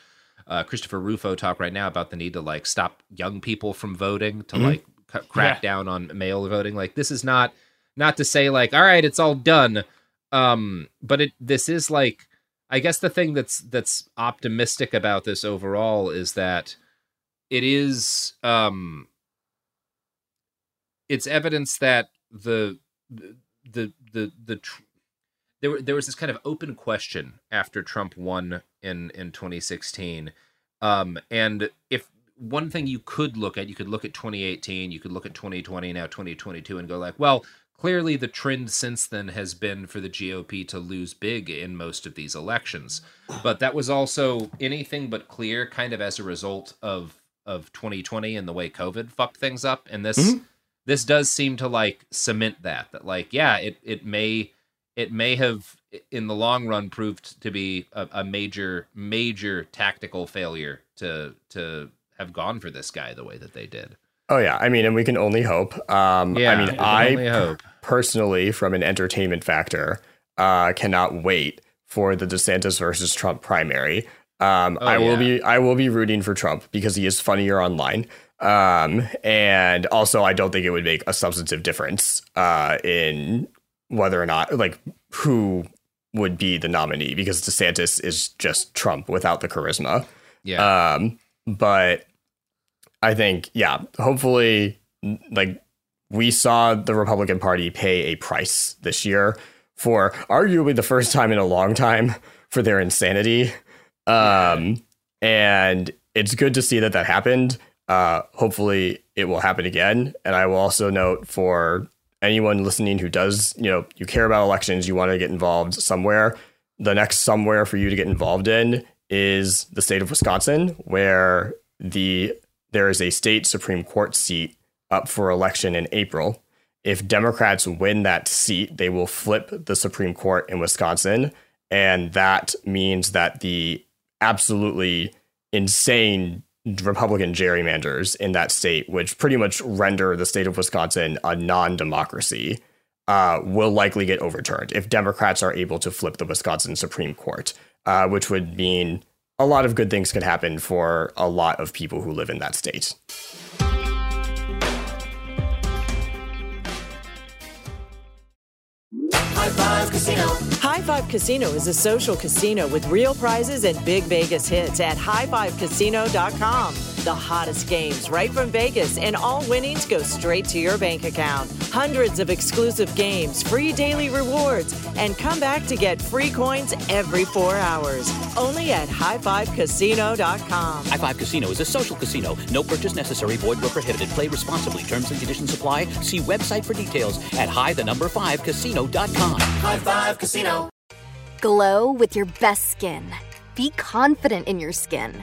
uh, Christopher Rufo talk right now about the need to like stop young people from voting to Mhm. like c- crack down on mail voting. Like this is not not to say like all right it's all done um but it this is like i guess the thing that's that's optimistic about this overall is that it is um it's evidence that the the the the tr- there were, there was this kind of open question after Trump won in in 2016 um and if one thing you could look at you could look at 2018 you could look at 2020 now 2022 and go like well clearly the trend since then has been for the GOP to lose big in most of these elections. But that was also anything but clear kind of as a result of of 2020 and the way COVID fucked things up. And this Mhm. this does seem to like cement that that like yeah, it it may it may have in the long run proved to be a, a major major tactical failure to to have gone for this guy the way that they did. Oh yeah, I mean, and we can only hope. Um, Yeah, I mean, I personally, from an entertainment factor, uh, cannot wait for the DeSantis versus Trump primary. Um, Oh, I will yeah. be, I will be rooting for Trump because he is funnier online. Um, and also, I don't think it would make a substantive difference uh, in whether or not, like, who would be the nominee because DeSantis is just Trump without the charisma. Yeah. Um, but I think, yeah, hopefully, like we saw the Republican Party pay a price this year for arguably the first time in a long time for their insanity. Um, and it's good to see that that happened. Uh, hopefully, it will happen again. And I will also note for anyone listening who does, you know, you care about elections, you want to get involved somewhere. The next somewhere for you to get involved in is the state of Wisconsin, where the there is a state Supreme Court seat up for election in April. If Democrats win that seat, they will flip the Supreme Court in Wisconsin. And that means that the absolutely insane Republican gerrymanders in that state, which pretty much render the state of Wisconsin a non democracy, uh, will likely get overturned if Democrats are able to flip the Wisconsin Supreme Court, uh, which would mean a lot of good things could happen for a lot of people who live in that state. High Five Casino. High Five Casino is a social casino with real prizes and big Vegas hits at highfivecasino.com. The hottest games right from Vegas, and all winnings go straight to your bank account. Hundreds of exclusive games, free daily rewards, and come back to get free coins every four hours. Only at highfivecasino.com. High Five Casino is a social casino. No purchase necessary. Void where prohibited. Play responsibly. Terms and conditions apply. See website for details at high the number five casino.com. High Five Casino. Glow with your best skin. Be confident in your skin.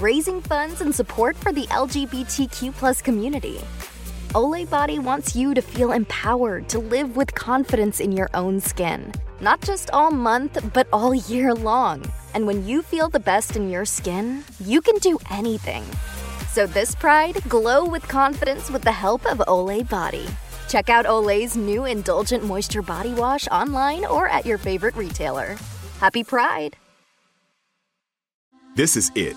raising funds and support for the LGBTQ plus community. Olay Body wants you to feel empowered to live with confidence in your own skin, not just all month, but all year long. And when you feel the best in your skin, you can do anything. So this Pride, glow with confidence with the help of Olay Body. Check out Olay's new Indulgent Moisture Body Wash online or at your favorite retailer. Happy Pride! This is it.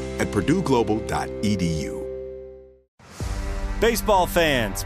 at purdueglobal.edu. Baseball fans,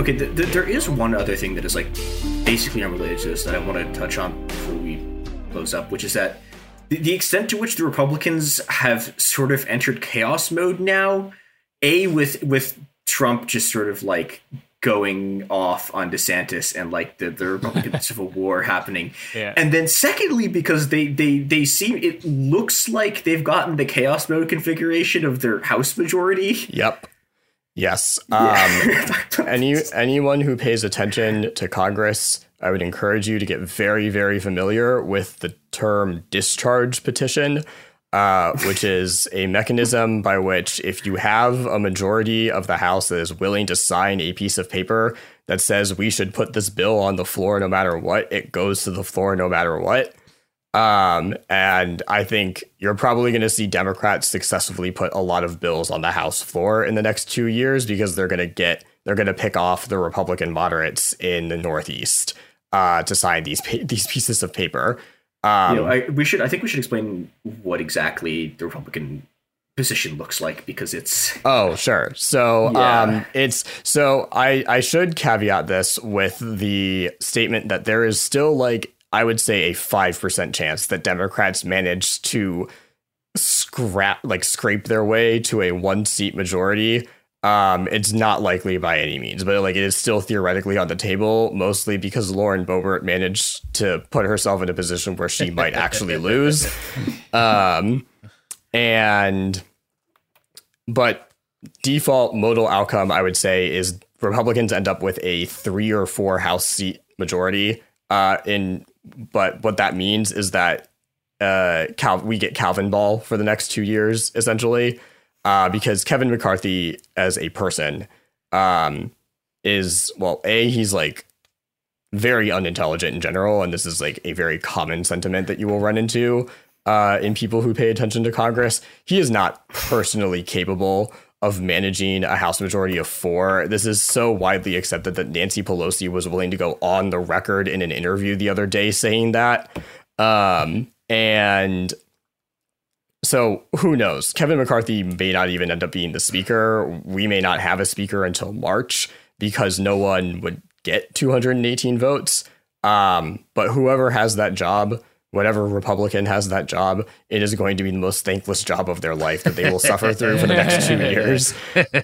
Okay, th- th- there is one other thing that is like basically unrelated to this that I want to touch on before we close up, which is that the, the extent to which the Republicans have sort of entered chaos mode now, a with with Trump just sort of like going off on DeSantis and like the, the Republican Civil War happening. Yeah. And then secondly, because they they they seem it looks like they've gotten the chaos mode configuration of their House majority. Yep. Yes. Um, any anyone who pays attention to Congress, I would encourage you to get very, very familiar with the term discharge petition, uh, which is a mechanism by which, if you have a majority of the House that is willing to sign a piece of paper that says we should put this bill on the floor no matter what, it goes to the floor no matter what. Um, and I think you're probably going to see Democrats successfully put a lot of bills on the House floor in the next two years because they're going to get they're going to pick off the Republican moderates in the Northeast uh, to sign these pa- these pieces of paper. Um, you know, I, we should. I think we should explain what exactly the Republican position looks like because it's. Oh, sure. So, Yeah. um, it's so I I should caveat this with the statement that there is still like I would say a five percent chance that Democrats manage to scrap like scrape their way to a one seat majority. Um, it's not likely by any means, but like it is still theoretically on the table, mostly because Lauren Boebert managed to put herself in a position where she might actually lose. Um, and but default modal outcome, I would say, is Republicans end up with a three or four House seat majority. Uh, in but what that means is that uh, Cal- we get Calvin Ball for the next two years, essentially, uh, because Kevin McCarthy as a person um, is well, a he's like very unintelligent in general, and this is like a very common sentiment that you will run into uh, in people who pay attention to Congress. He is not personally capable of managing a House majority of four. This is so widely accepted that Nancy Pelosi was willing to go on the record in an interview the other day saying that. Um, and so who knows? Kevin McCarthy may not even end up being the speaker. We may not have a speaker until March because no one would get 218 votes. Um, but whoever has that job, whatever Republican has that job, it is going to be the most thankless job of their life that they will suffer through for the next two years.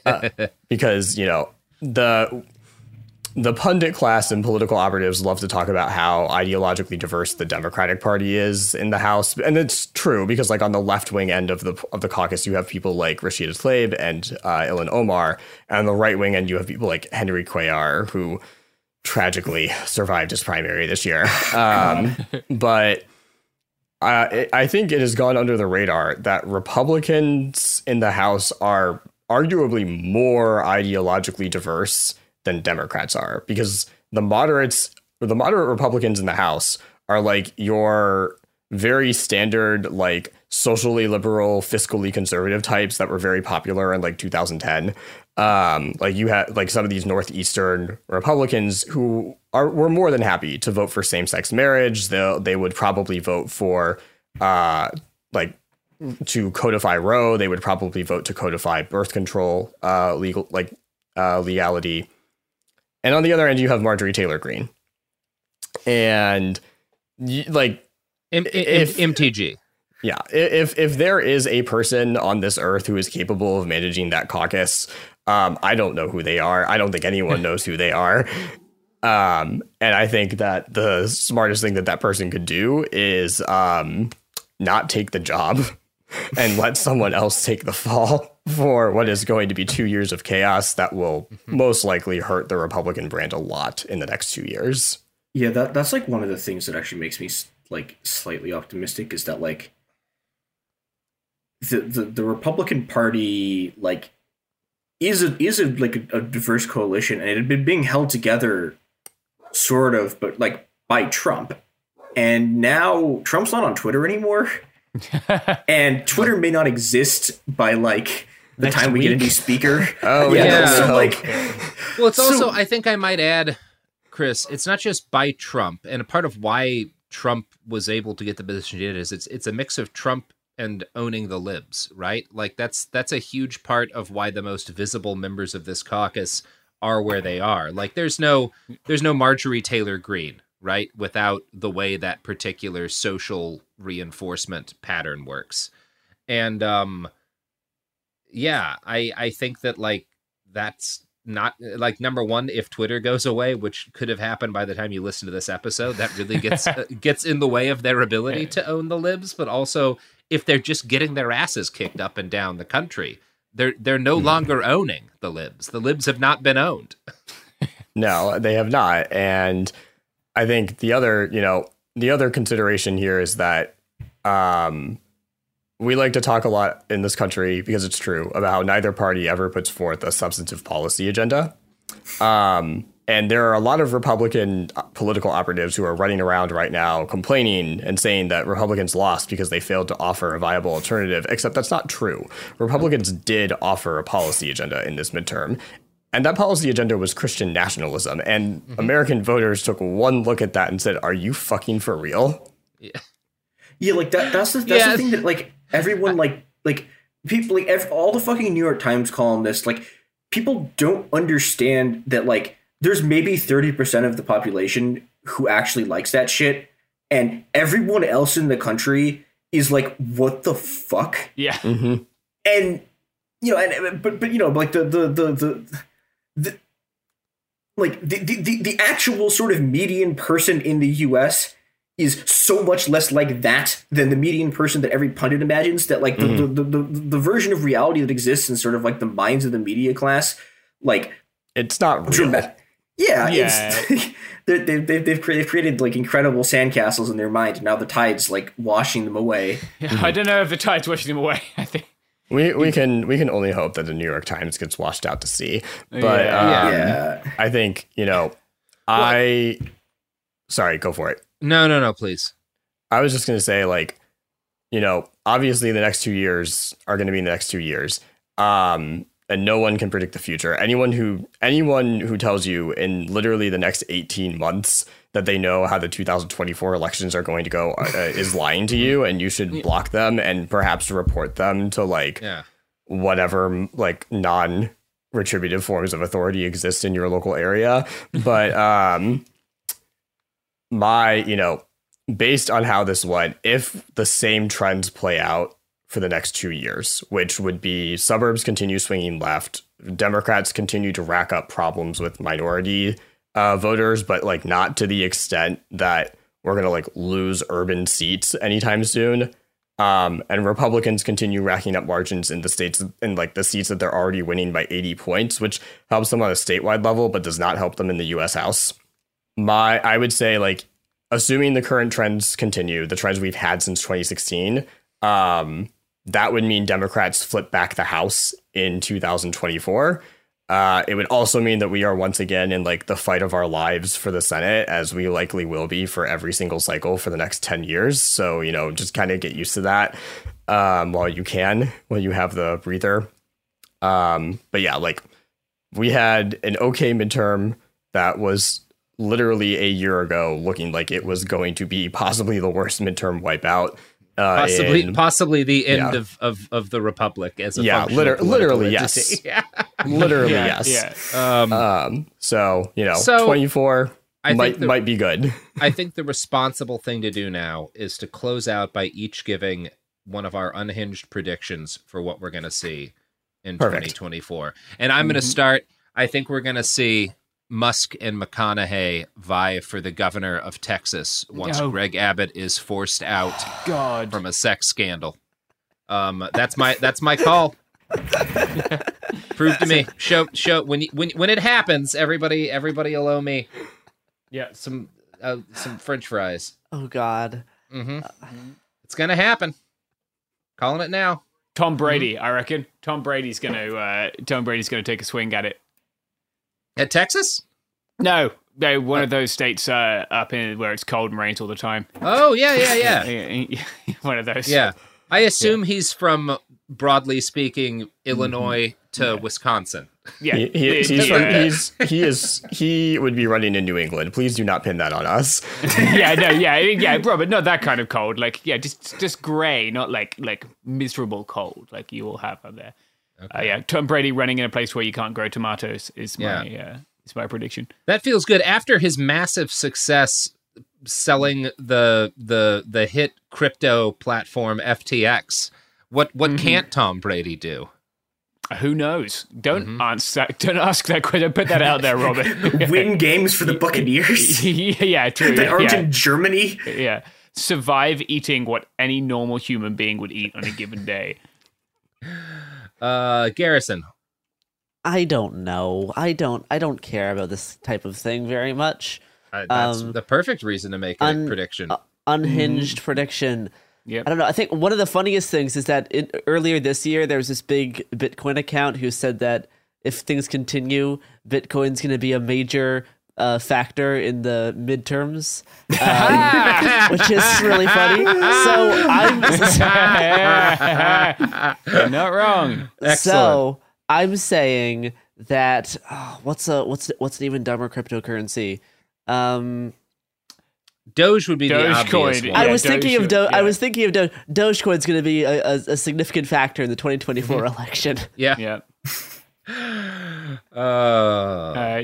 Uh, because, you know, the the pundit class and political operatives love to talk about how ideologically diverse the Democratic Party is in the House, and it's true because, like, on the left wing end of the of the caucus, you have people like Rashida Tlaib and uh, Ilhan Omar, and on the right wing end, you have people like Henry Cuellar, who tragically survived his primary this year. Um, but I, think it has gone under the radar that Republicans in the House are arguably more ideologically diverse than Democrats are because the moderates the moderate Republicans in the House are like your very standard like socially liberal fiscally conservative types that were very popular in like 2010 um like you had like some of these northeastern republicans who are were more than happy to vote for same-sex marriage they they would probably vote for uh like to codify roe they would probably vote to codify birth control uh legal like uh legality and on the other end, you have Marjorie Taylor Greene. And like M- if MTG. Yeah, if if there is a person on this earth who is capable of managing that caucus, um, I don't know who they are. I don't think anyone knows who they are. Um, and I think that the smartest thing that that person could do is um, not take the job and let someone else take the fall for what is going to be two years of chaos that will most likely hurt the Republican brand a lot in the next two years. Yeah, that that's like one of the things that actually makes me like slightly optimistic is that like the the, the Republican Party like is a is a like a, a diverse coalition and it had been being held together sort of but like by Trump. And now Trump's not on Twitter anymore. and Twitter may not exist by like the Next time we get a new speaker. Oh, yeah. So like Well, it's So- also, I think I might add, Chris, it's not just by Trump, and a part of why Trump was able to get the position he did is it's it's a mix of Trump and owning the libs, right? Like that's that's a huge part of why the most visible members of this caucus are where they are. Like there's no there's no Marjorie Taylor Greene, right? Without the way that particular social reinforcement pattern works. And um yeah, I I think that like that's not like number one if Twitter goes away, which could have happened by the time you listen to this episode, that really gets uh, gets in the way of their ability to own the libs, but also if they're just getting their asses kicked up and down the country, they're they're no longer owning the libs. The libs have not been owned. No, they have not. And I think the other, you know, the other consideration here is that um, we like to talk a lot in this country because it's true about how neither party ever puts forth a substantive policy agenda. Um, and there are a lot of Republican uh, political operatives who are running around right now complaining and saying that Republicans lost because they failed to offer a viable alternative, except that's not true. Republicans did offer a policy agenda in this midterm. And that policy agenda was Christian nationalism. And American voters took one look at that and said, Are you fucking for real? Yeah, Yeah, like that. That's the that's Yeah. the thing that like everyone like like people like ev- all the fucking New York Times columnists like people don't understand that like there's maybe thirty percent of the population who actually likes that shit, and everyone else in the country is like, what the fuck? Yeah. Mm-hmm. and you know, and but but you know, like the the the the, the like the, the the the actual sort of median person in the U.S. is so much less like that than the median person that every pundit imagines. That like the Mhm. the, the, the the version of reality that exists in sort of like the minds of the media class, like it's not real. drama- Yeah, Yeah. they they've they've they've created, they've created like incredible sandcastles in their mind, and now the tide's like washing them away. Yeah, I don't know if the tide's washing them away. I think. We we can we can only hope that the New York Times gets washed out to sea. But Yeah. um, Yeah. I think you know, I sorry, go for it. No, no, no, please. I was just gonna say like, you know, obviously the next two years are gonna be the next two years. Um, and no one can predict the future. Anyone who anyone who tells you in literally the next 18 months that they know how the 2024 elections are going to go uh, is lying to you and you should block them and perhaps report them to like Yeah. whatever like non retributive forms of authority exist in your local area but um my you know based on how this went if the same trends play out for the next 2 years which would be suburbs continue swinging left democrats continue to rack up problems with minority uh, voters but like not to the extent that we're going to like lose urban seats anytime soon um, and Republicans continue racking up margins in the states in like the seats that they're already winning by 80 points, which helps them on a statewide level, but does not help them in the U.S. House. My, I would say, like, assuming the current trends continue, the trends we've had since 2016, um, that would mean Democrats flip back the House in 2024. Uh, it would also mean that we are once again in like the fight of our lives for the Senate, as we likely will be for every single cycle for the next 10 years. So, you know, just kind of get used to that um, while you can, while you have the breather. Um, but yeah, like we had an okay midterm that was literally a year ago looking like it was going to be possibly the worst midterm wipeout. Uh, Possibly, in- possibly the end yeah. of, of, of the republic as a Yeah, liter- literally, yes. Yeah. literally Yeah, yes. yeah. Um, Um, so you know, So, 24 I think might the- might be good. I think the responsible thing to do now is to close out by each giving one of our unhinged predictions for what we're going to see in Perfect. 2024. And I'm going to start. I think we're going to see Musk and McConaughey vie for the governor of Texas once Oh. Greg Abbott is forced out God. from a sex scandal. Um, that's my that's my call. Prove to me. Show show when you, when when it happens, everybody everybody will owe me Yeah. some uh, some French fries. Oh God. Mm-hmm. It's gonna happen. Calling it now. Tom Brady, I reckon. Tom Brady's gonna uh, Tom Brady's gonna take a swing at it. At Texas? No, no, one of those states uh, up in where it's cold and rains all the time. Oh yeah, yeah, yeah. one of those. Yeah. I assume he's from broadly speaking Illinois to Wisconsin. Yeah. He, he- he's, from, he's he is he would be running in New England. Please do not pin that on us. yeah, no, yeah, yeah, bro, but not that kind of cold. Like, yeah, just just grey, not like like miserable cold like you all have up there. Uh, yeah, Tom Brady running in a place where you can't grow tomatoes is my uh, is my prediction. That feels good. After his massive success selling the the the hit crypto platform FTX, what what can't Tom Brady do? Who knows? Don't answer. Don't ask that question. Put that out there, Robert. Win games for the Buccaneers. yeah, true. They yeah, aren't yeah. in Germany. Yeah, survive eating what any normal human being would eat on a given day. Uh, Garrison. I don't know. I don't. I don't care about this type of thing very much. Uh, that's Um, the perfect reason to make a un- prediction. uh, unhinged prediction. Yeah. I don't know. I think one of the funniest things is that in, earlier this year there was this big Bitcoin account who said that if things continue, Bitcoin's going to be a major uh, factor in the midterms, um, which is really funny. So I'm You're not wrong. So I'm saying that oh, what's a what's what's an even dumber cryptocurrency? Um, Doge would be the Dogecoin, obvious one. I was thinking of Do- I yeah. was thinking of Do- Dogecoin's going to be a, a, a significant factor in the 2024 Mm-hmm. election. Yeah. Yeah. Uh, Uh,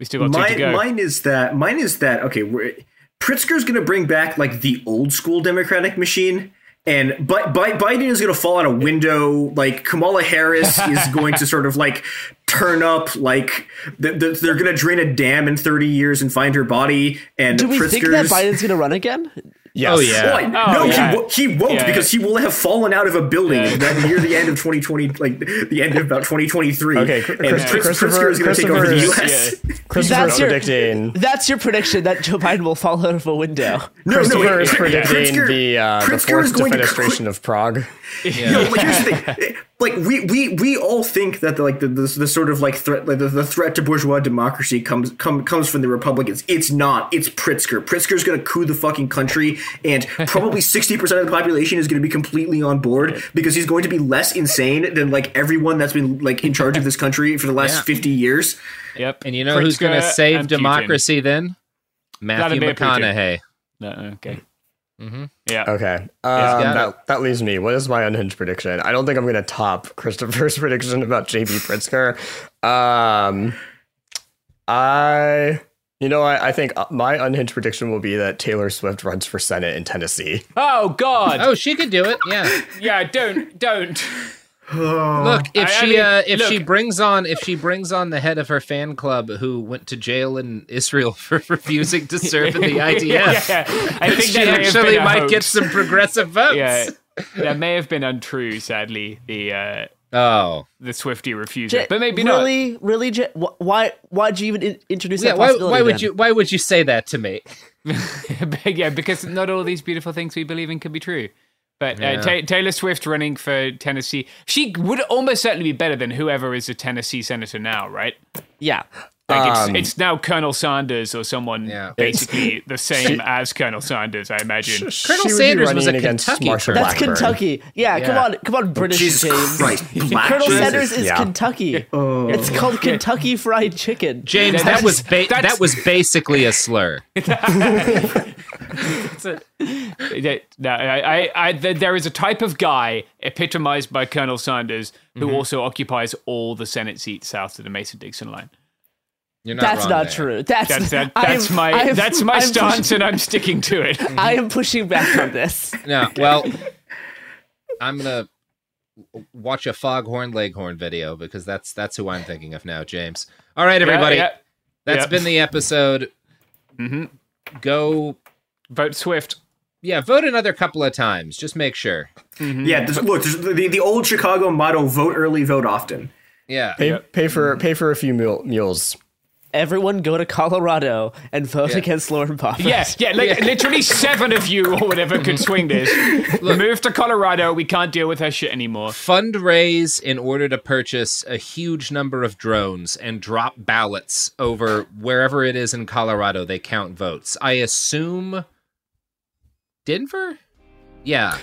we still got two to Mine, go. mine is that mine is that okay. We're, Pritzker's going to bring back like the old school Democratic machine, and Bi- Bi- Biden is going to fall out a window. Like Kamala Harris is going to sort of like turn up. Like th- th- they're going to drain a dam in thirty years and find her body. And Do we Pritzker's, think that Biden's going to run again? Yes. Oh yeah. What? Oh, no, yeah. he, wo- he won't Yeah. because he will have fallen out of a building Yeah. that near the end of 2020, like the end of about 2023. Okay, Chr- and Chris- Pritz- Christopher- is going to take over the Christopher's- U.S. Christopher That's your- predicting. That's your prediction that Joe Biden will fall out of a window. No, Christopher no, is predicting Pritzker- the uh, the Pritzker is fourth going to defenestration of Prague. No, like here's the thing. Like we we we all think that the, like the, the the sort of like threat like the, the threat to bourgeois democracy comes come, comes from the Republicans. It's not. It's Pritzker. Pritzker's going to coup the fucking country, and probably sixty percent of the population is going to be completely on board because he's going to be less insane than like everyone that's been like in charge of this country for the last Yeah. fifty years. Yep. And you know who's going to save and Putin. democracy then? Matthew Vladimir Putin. McConaughey. No, okay. Mm-hmm. Yeah. Okay, um, that that leaves me. What is my unhinged prediction? I don't think I'm going to top Christopher's prediction about JB Pritzker. Um, I, you know, I, I think uh, my unhinged prediction will be that Taylor Swift runs for Senate in Tennessee. Oh God. Oh, she could do it. Yeah. Yeah. Don't don't. Look, if I- I she mean, uh, if she brings on if she brings on the head of her fan club who went to jail in Israel for refusing to serve in the IDF, yeah, I think she that actually been a might get some progressive votes. Yeah, that may have been untrue. Sadly, the uh, Oh, the Swiftie refusal, J- but maybe not. really, really, J- why? Why'd you even in- introduce yeah. that Why, possibility? why would then? you Why would you say that to me? yeah, because not all these beautiful things we believe in can be true. But uh, Yeah. Ta- Taylor Swift running for Tennessee, she would almost certainly be better than whoever is a Tennessee senator now, right? Yeah. Like Um, it's, it's now Colonel Sanders or someone Yeah. basically the same as Colonel Sanders, I imagine. Colonel She Sanders was running a Kentucky Marsha colonel. That's Blackburn. Kentucky. Yeah, come on, come on, British Jesus James. Christ, Colonel Jesus. Sanders is Yeah. Kentucky. It's called Kentucky Fried Chicken. James, that was ba- that was basically a slur. Yeah, no, I, I, I, there is a type of guy epitomized by Colonel Sanders who Mm-hmm. also occupies all the Senate seats south of the Mason-Dixon line. You're not That's wrong not there. true. That's That's that, I am- my am- that's my I am stance, pushing- and I'm sticking to it. I am pushing back on this. No, well, I'm gonna watch a Foghorn Leghorn video because that's that's who I'm thinking of now, James. All right, everybody, Yeah, that's yeah. been the episode. Mhm. Go, Vote Swift. yeah, vote another couple of times. Just make sure. Yeah, there's, look, there's the, the old Chicago motto: vote early, vote often. Yeah, Pay, pay for pay for a few mule, mules. Everyone go to Colorado and vote Yeah. against Lauren Boebert. Yeah, yeah, like literally seven of you or whatever could swing this. Move to Colorado. We can't deal with her shit anymore. Fundraise in order to purchase a huge number of drones and drop ballots over wherever it is in Colorado they count votes. I assume Denver? Yeah.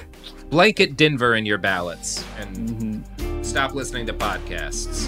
Blanket Denver in your ballots and mm-hmm. stop listening to podcasts.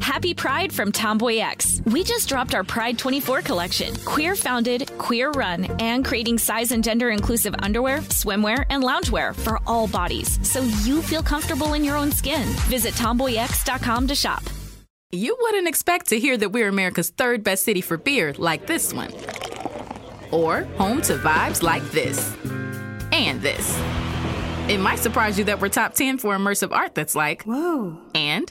Happy Pride from TomboyX. We just dropped our Pride 24 collection. Queer founded, queer run, and creating size and gender inclusive underwear, swimwear, and loungewear for all bodies so you feel comfortable in your own skin. Visit tomboyx.com to shop. You wouldn't expect to hear that we're America's third best city for beer like this one. Or home to vibes like this. And this. It might surprise you that we're top 10 for immersive art that's like, whoa. And,